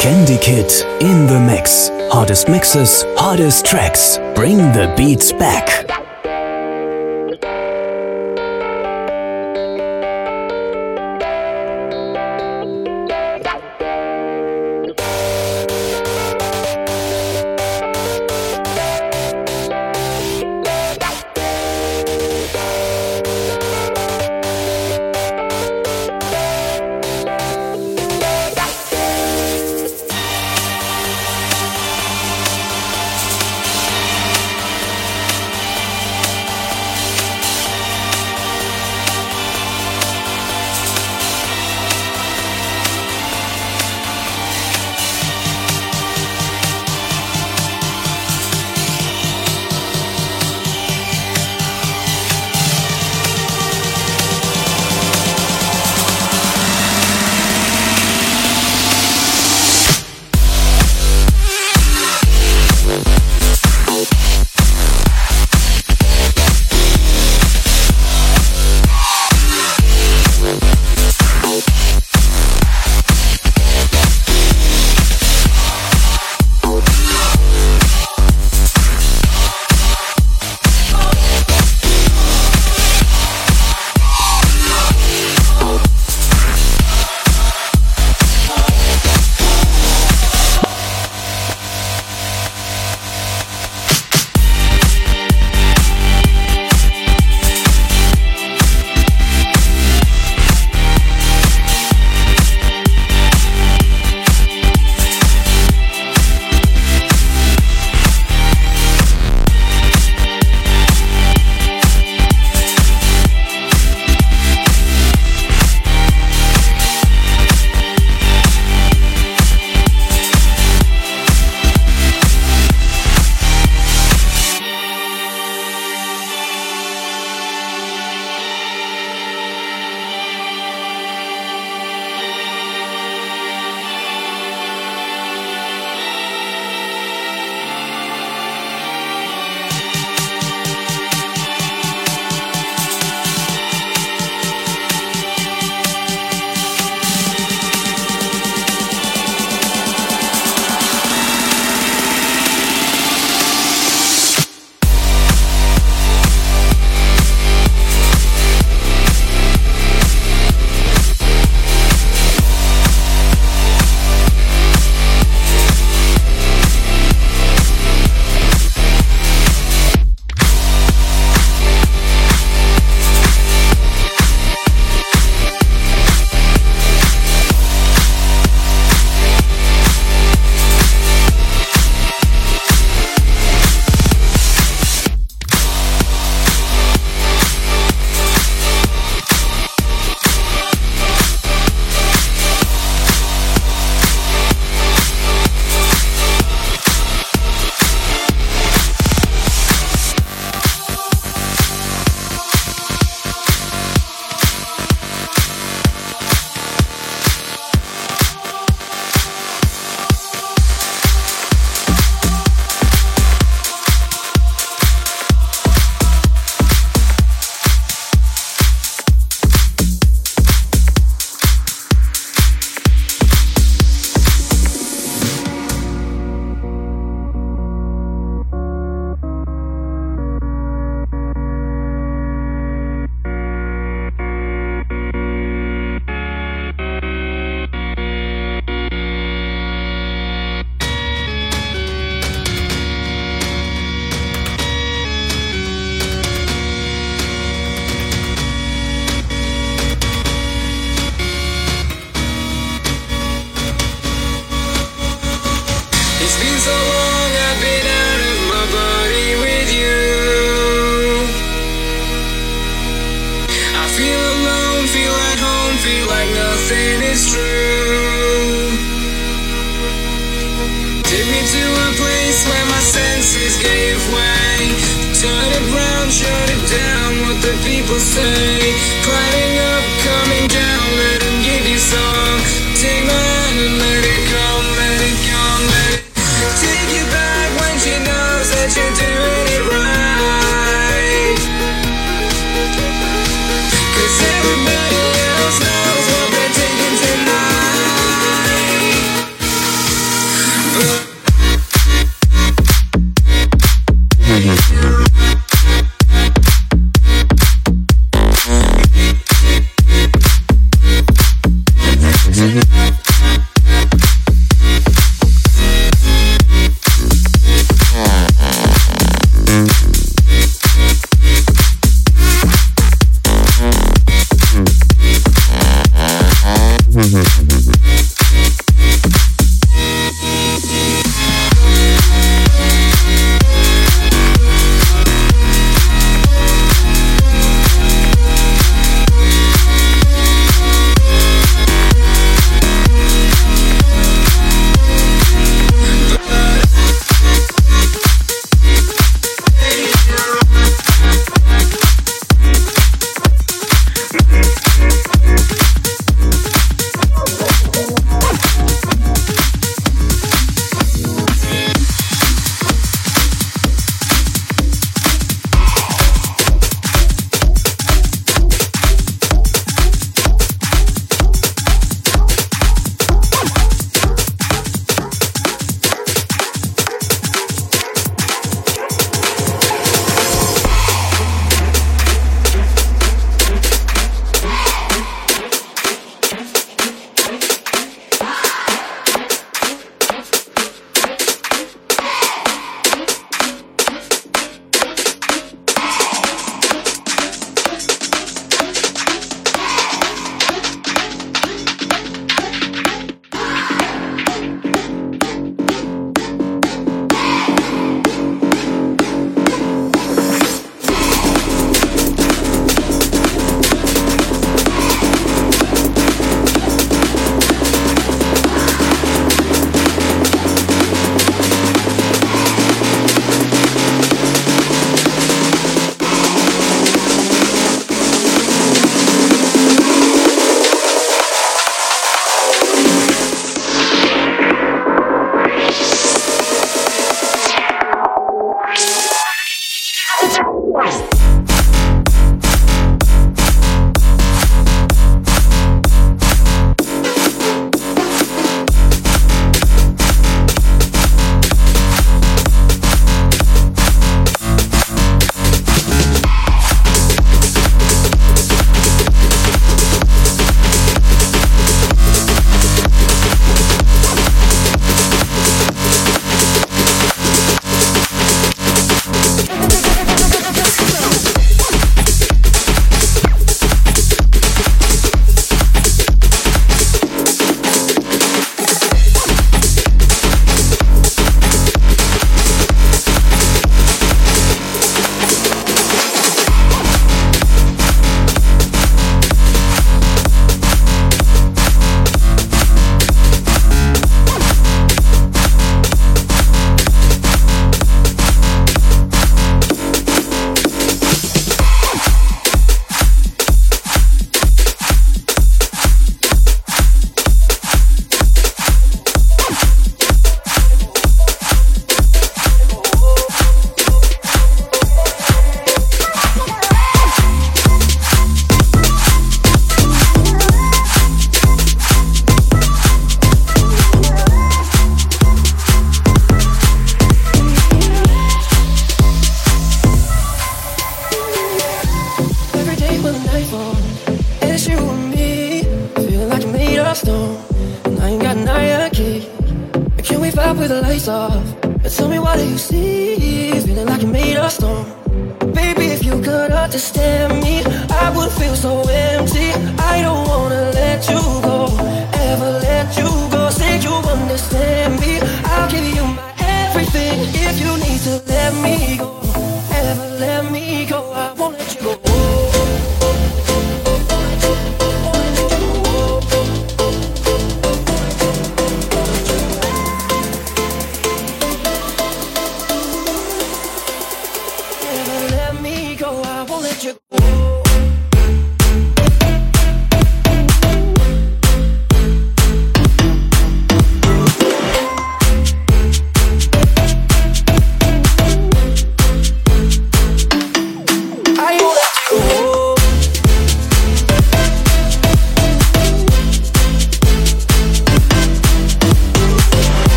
Candy Kid in the mix. Hardest mixes, hardest tracks. Bring the beats back.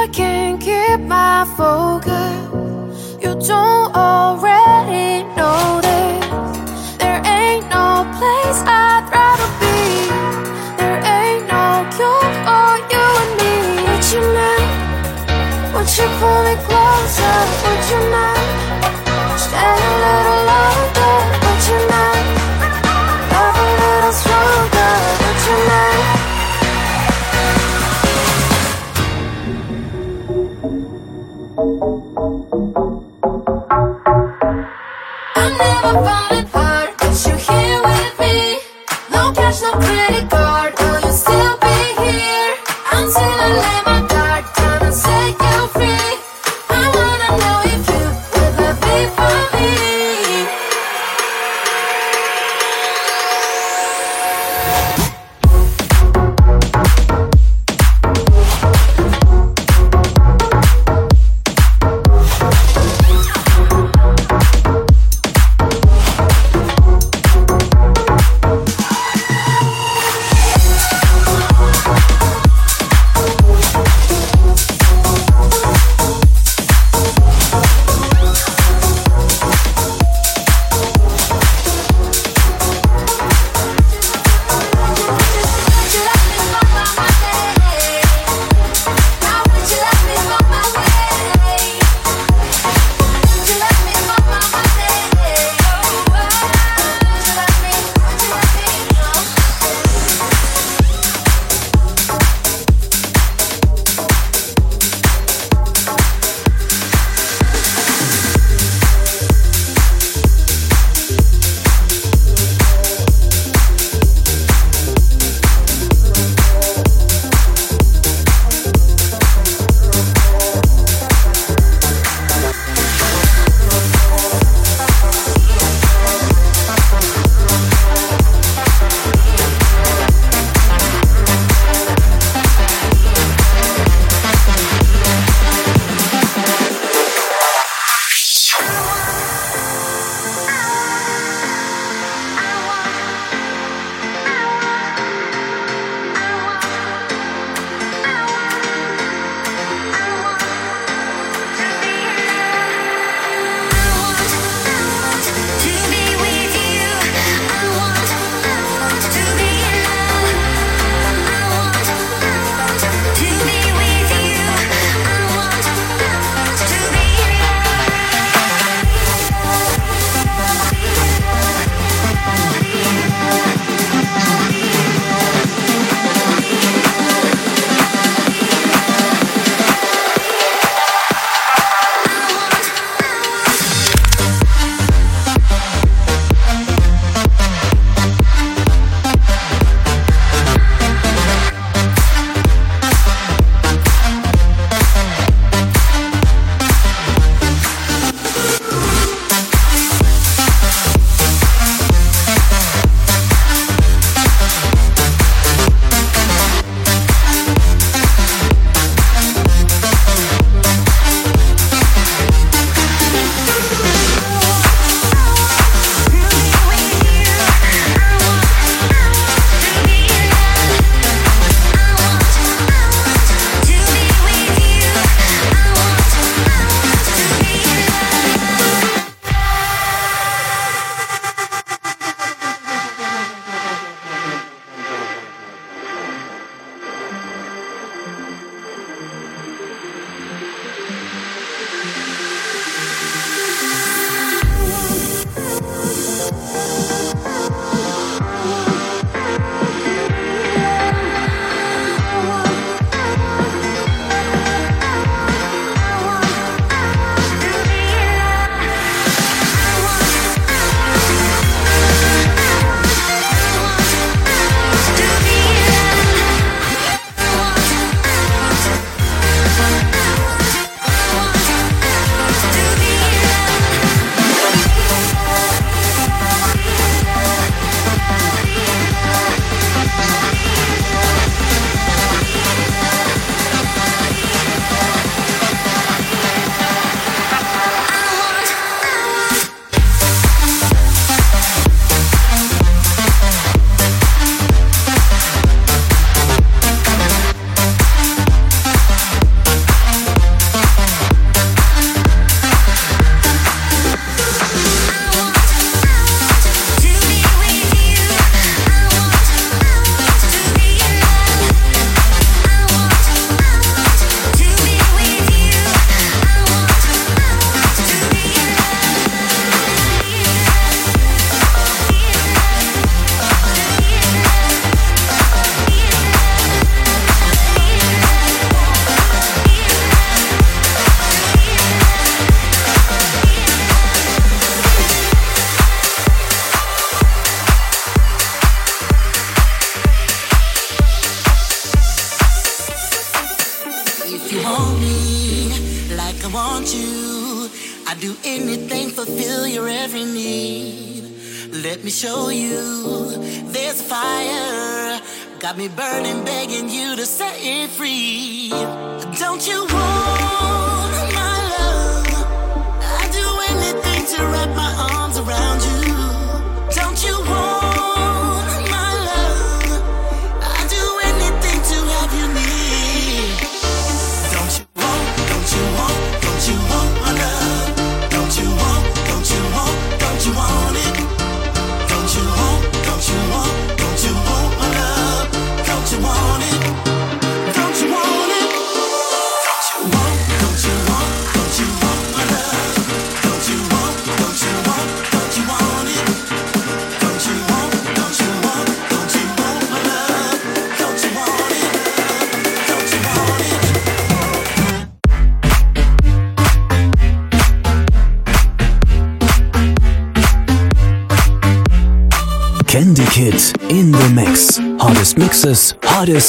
I can't keep my focus. You don't already know this. There ain't no place I'd rather be. There ain't no cure for you and me. Would you mind? Would you pull me closer? Would you mind? Stay a little longer.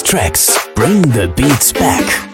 tracks. Bring the beats back.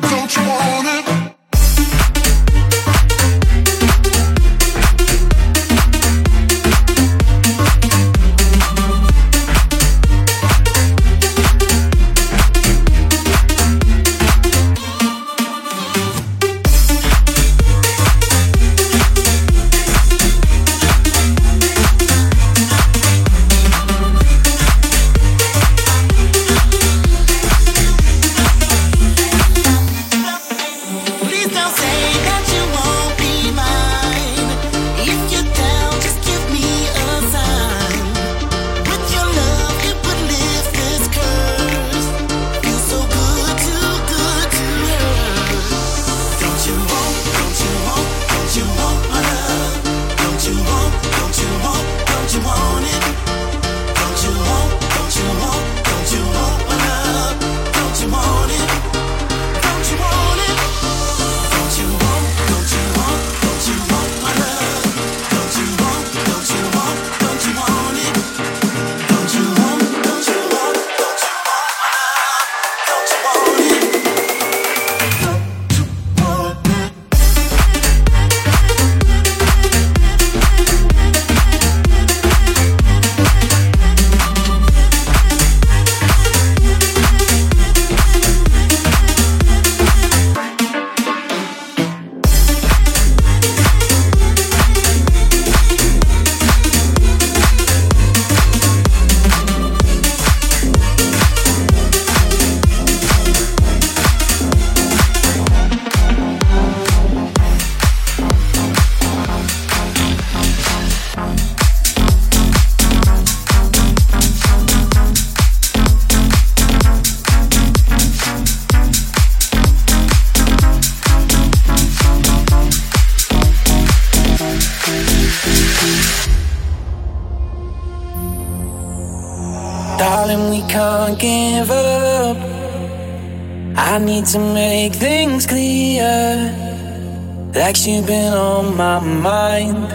like she been on my mind.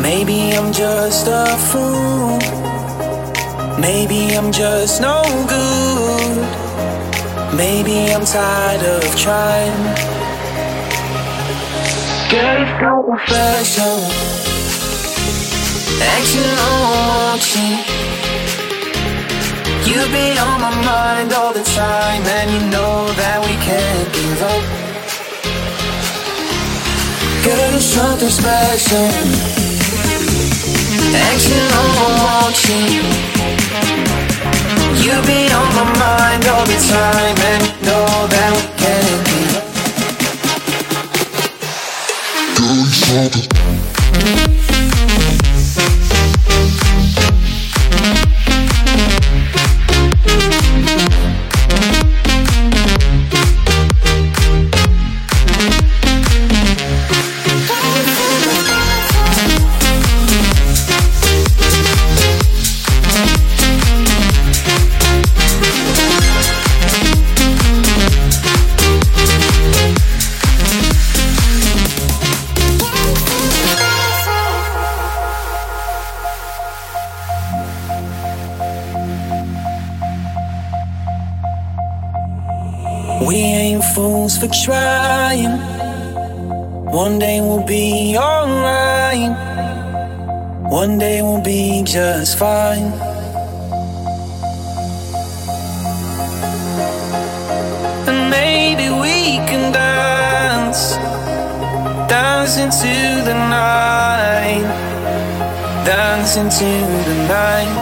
Maybe I'm just a fool. Maybe I'm just no good. Maybe I'm tired of trying. Girl, no perfection. Action on watching. You've been on my mind all the time, and you know that we can't give up. Girl, there's something special. Action overwatching. You've been on my mind all the time, and you know that we can't give up. Girl, you're something. Trying. One day we'll be alright. One day we'll be just fine. And maybe we can dance, dance into the night, dance into the night.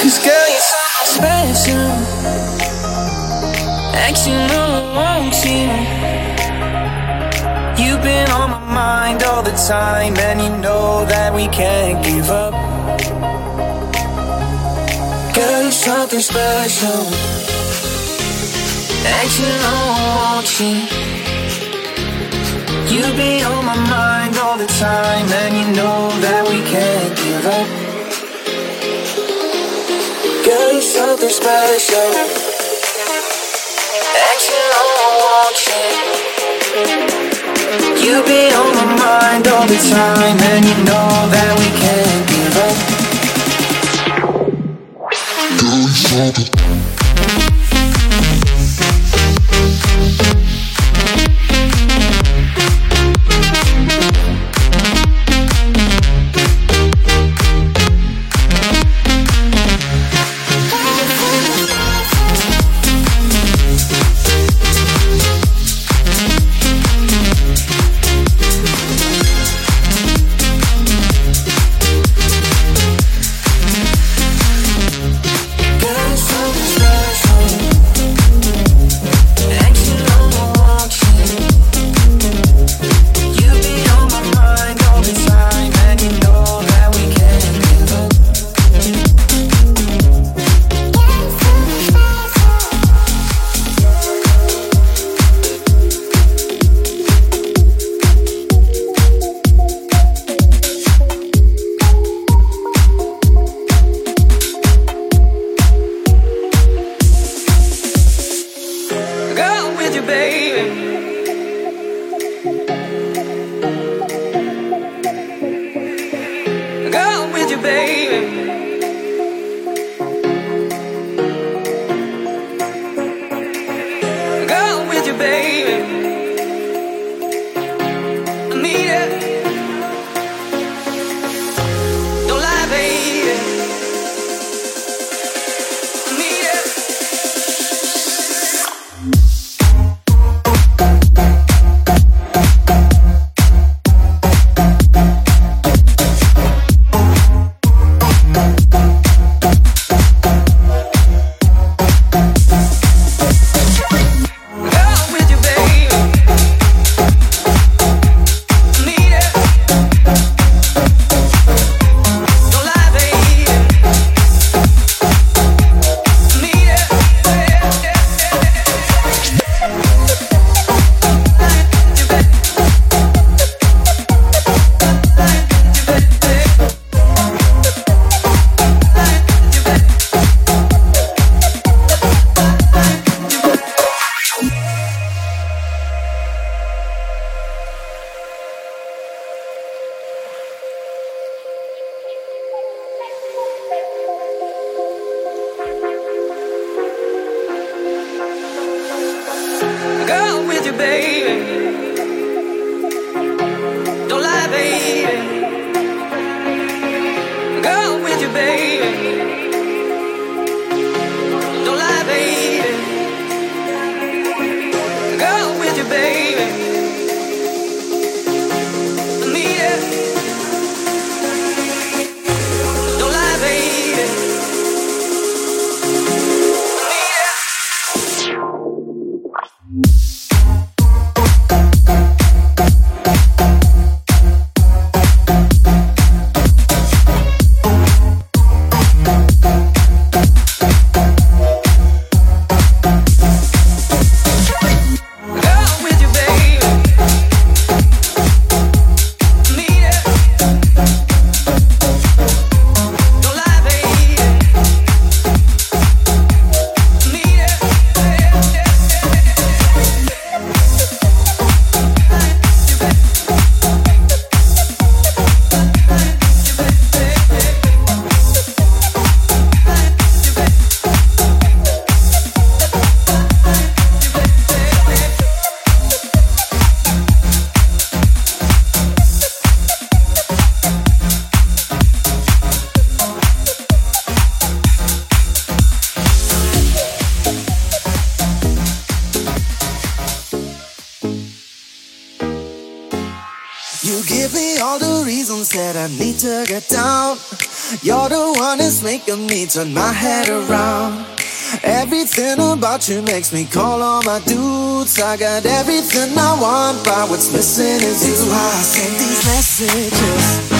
Cause girl, you're something special. No, I want you. You've been on my mind all the time, and you know that we can't give up. Girl, you're something special. Actually, no, I want you. Been on my mind all the time, and you know that we can't give up. Girl, you're something special. You. Be on my mind all the time, and you know that we can't give up. Baby. Go with you, baby. Turn my head around. Everything about you makes me call all my dudes. I got everything I want, but what's missing is you. I send these messages.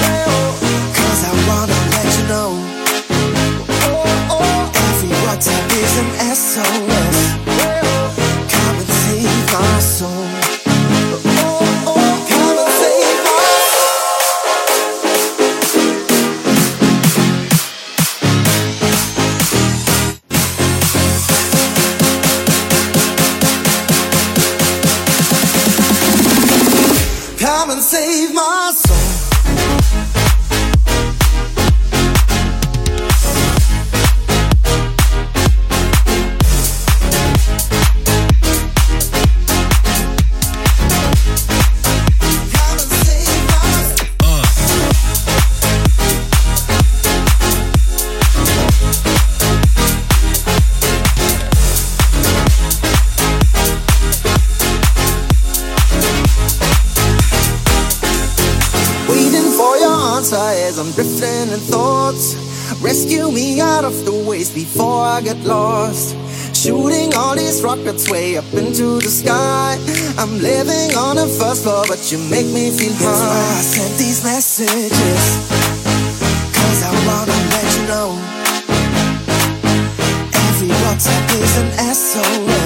Before I get lost. Shooting all these rockets way up into the sky. I'm living on the first floor, but you make me feel high. That's why I sent these messages. Cause I wanna let you know. Every WhatsApp is an SOS.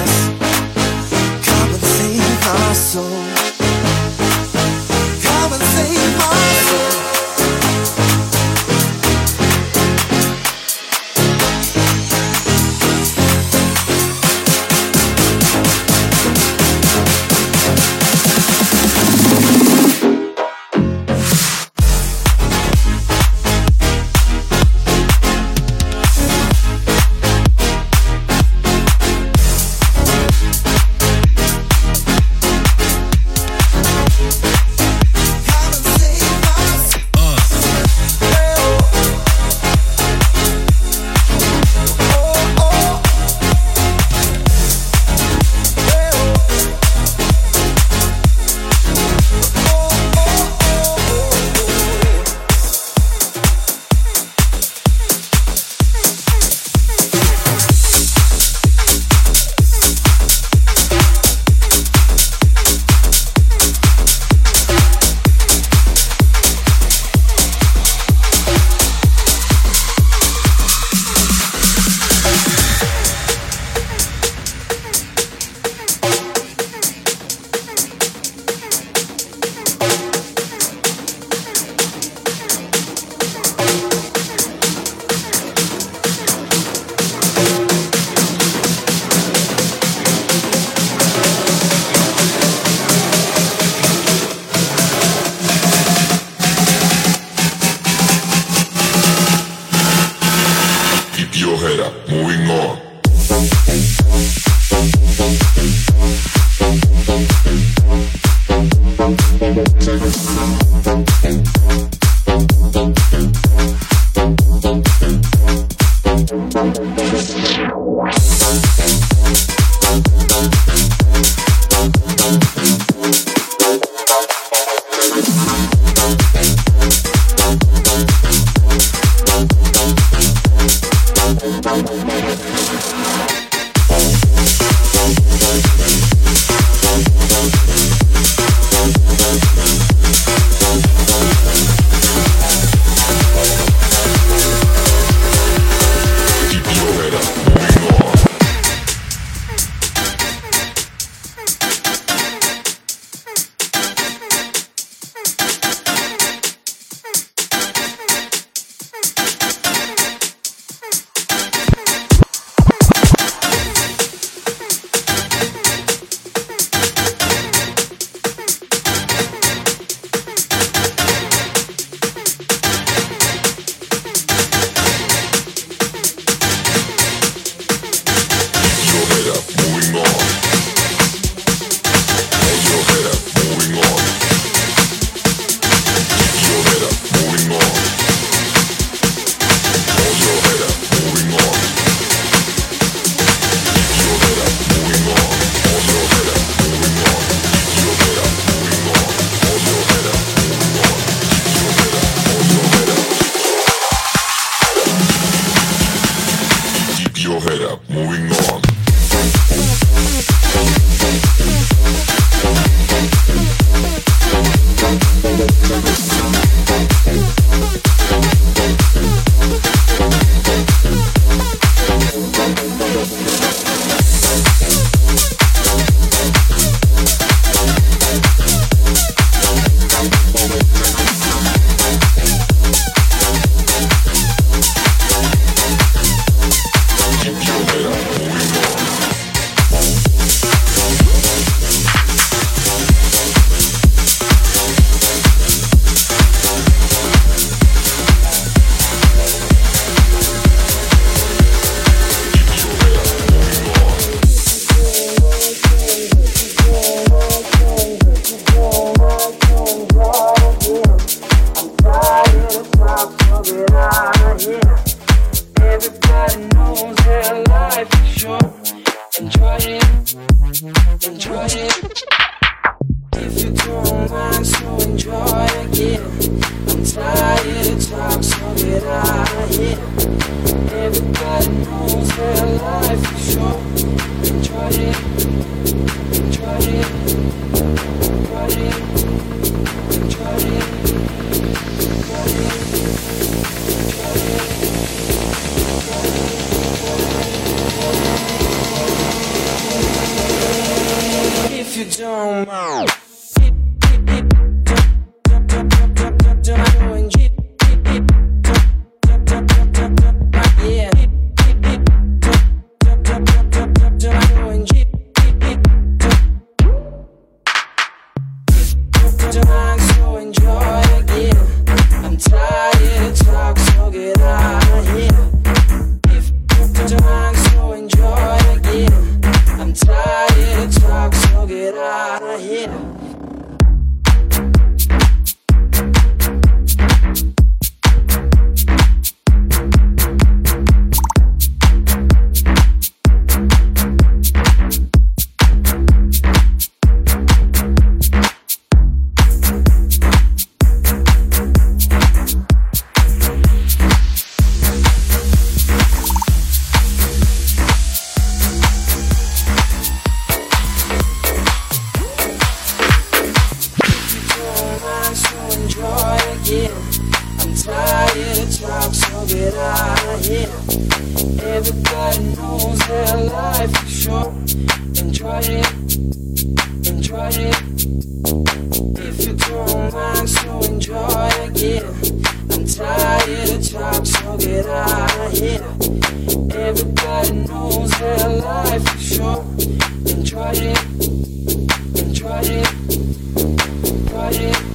Your head up, moving on. party.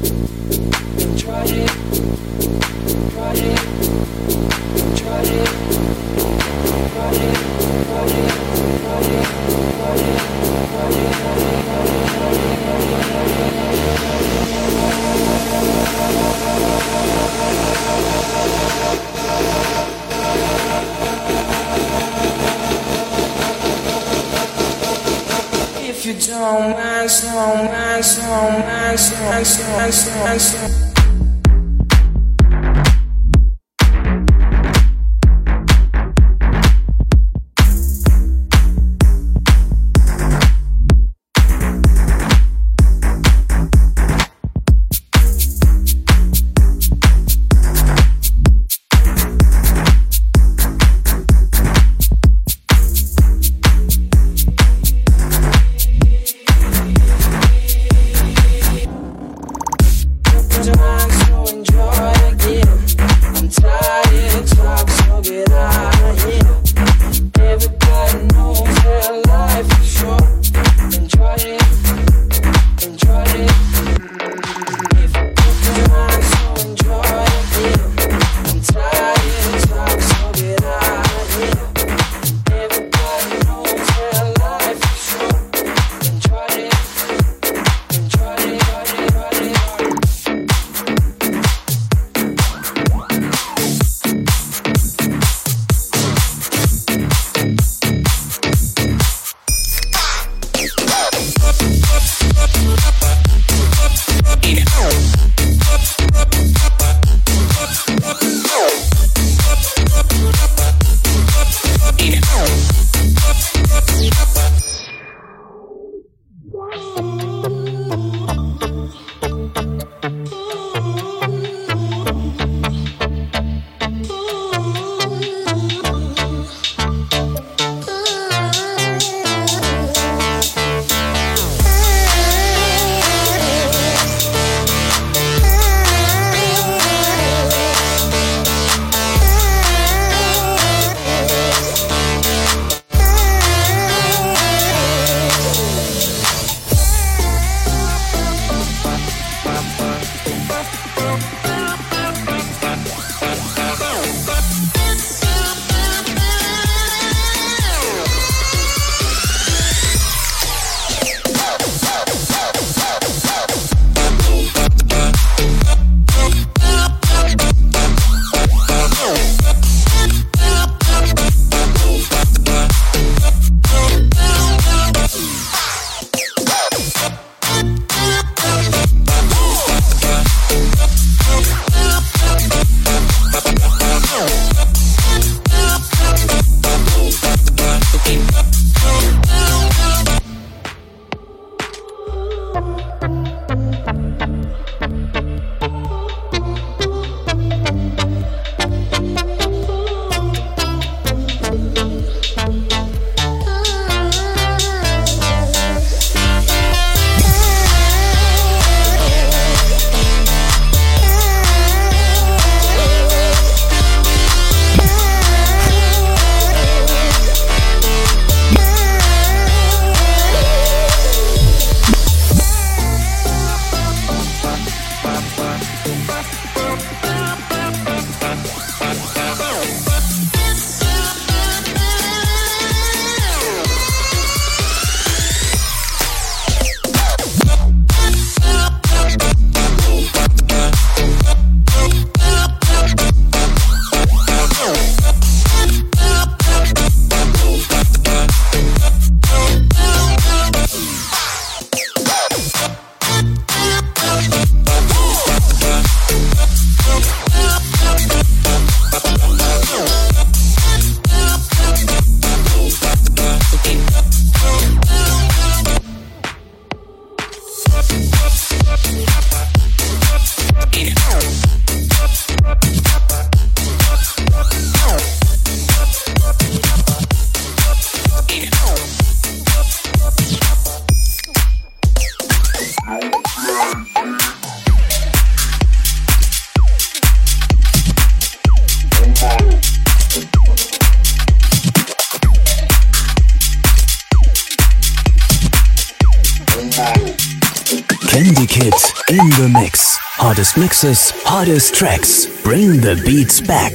Fendi Kid in the mix. Hardest mixes, hardest tracks. Bring the beats back.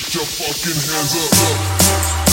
Get your fucking hands up. up.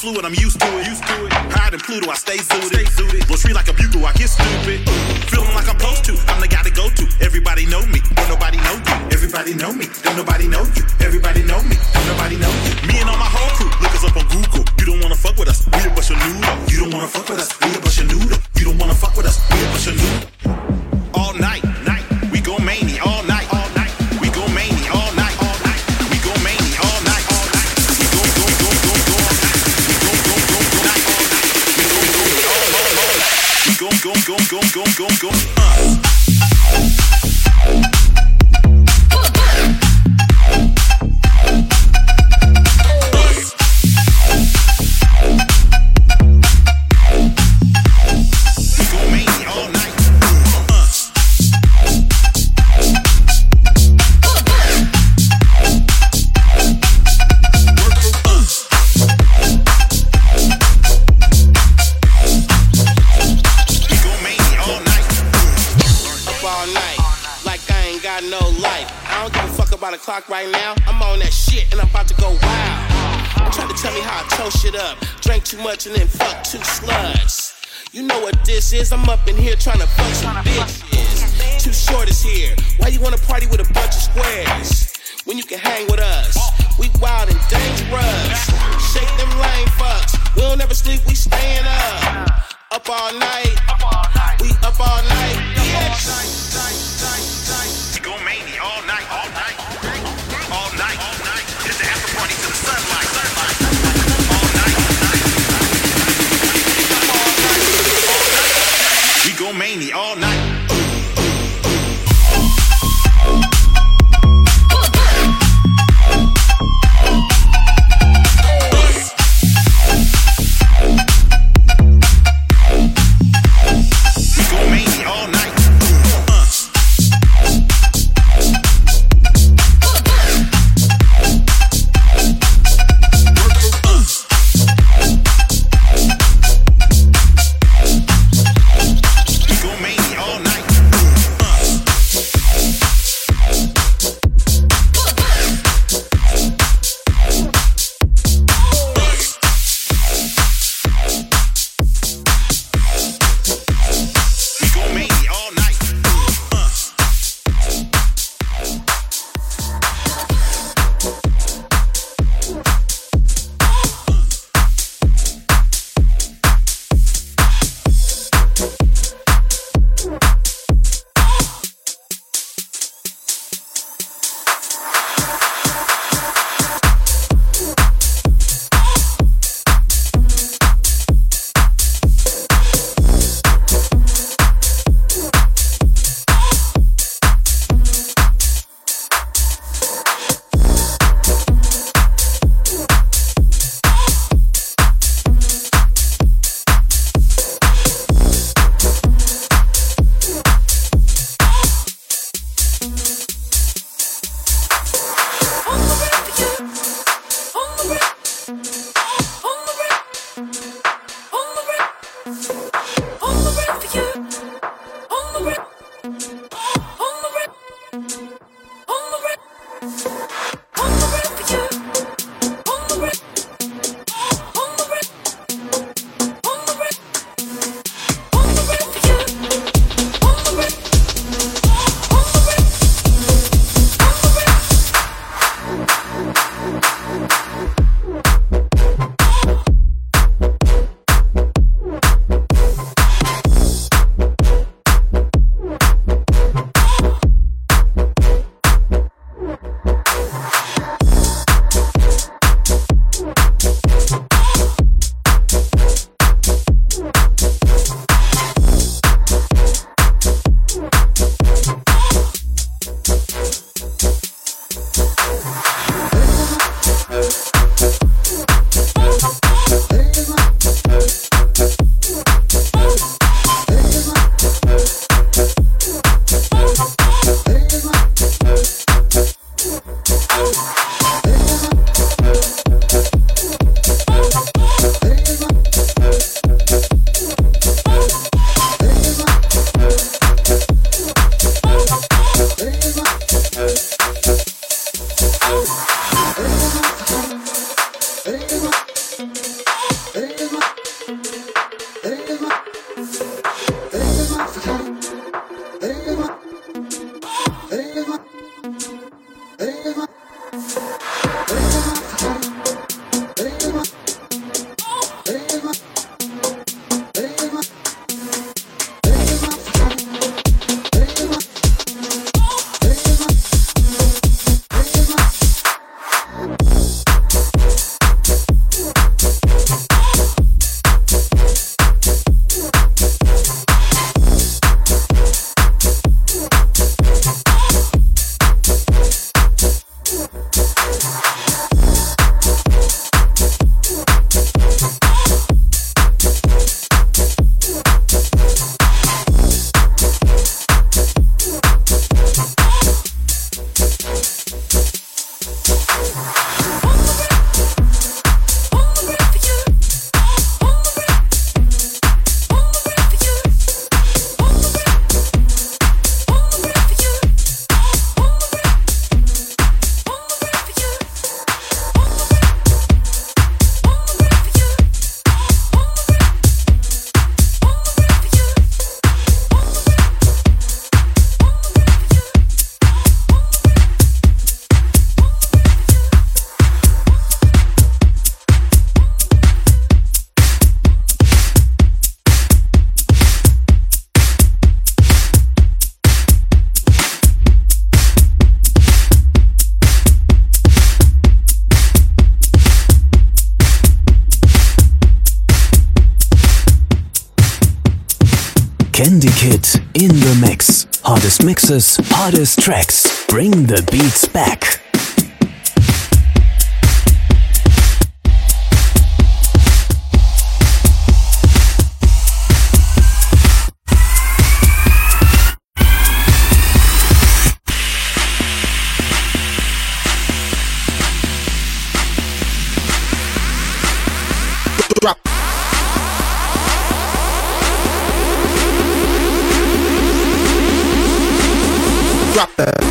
Fluid, I'm used to it. Used to it. Higher than Pluto, I stay zooted. Stay zooted. Blow tree like a bugle, I get stupid. Feeling like I'm supposed to. I'm the guy to go to. Everybody know me, don't nobody know you. Everybody know me, don't nobody know you. Everybody know me, don't nobody know you. Me and all my whole crew, look us up on Google. You don't wanna fuck with us, we a bunch of noodle. You don't wanna fuck with us, we a bunch of noodle. You don't wanna fuck with us, we a bunch of noodle. All night, go go drank and then fuck two slugs. You know what this is? I'm up in here trying to fuck some bitches. Too short is here. Why you wanna party with a bunch of squares? When you can hang with us, we wild and dangerous. Shake them lame fucks. We don't ever sleep, we staying up. Up all night, we up all night. Yes. We go mania all night, all night, We all Bass.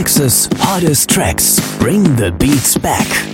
Mixes, hottest tracks. Bring the beats back.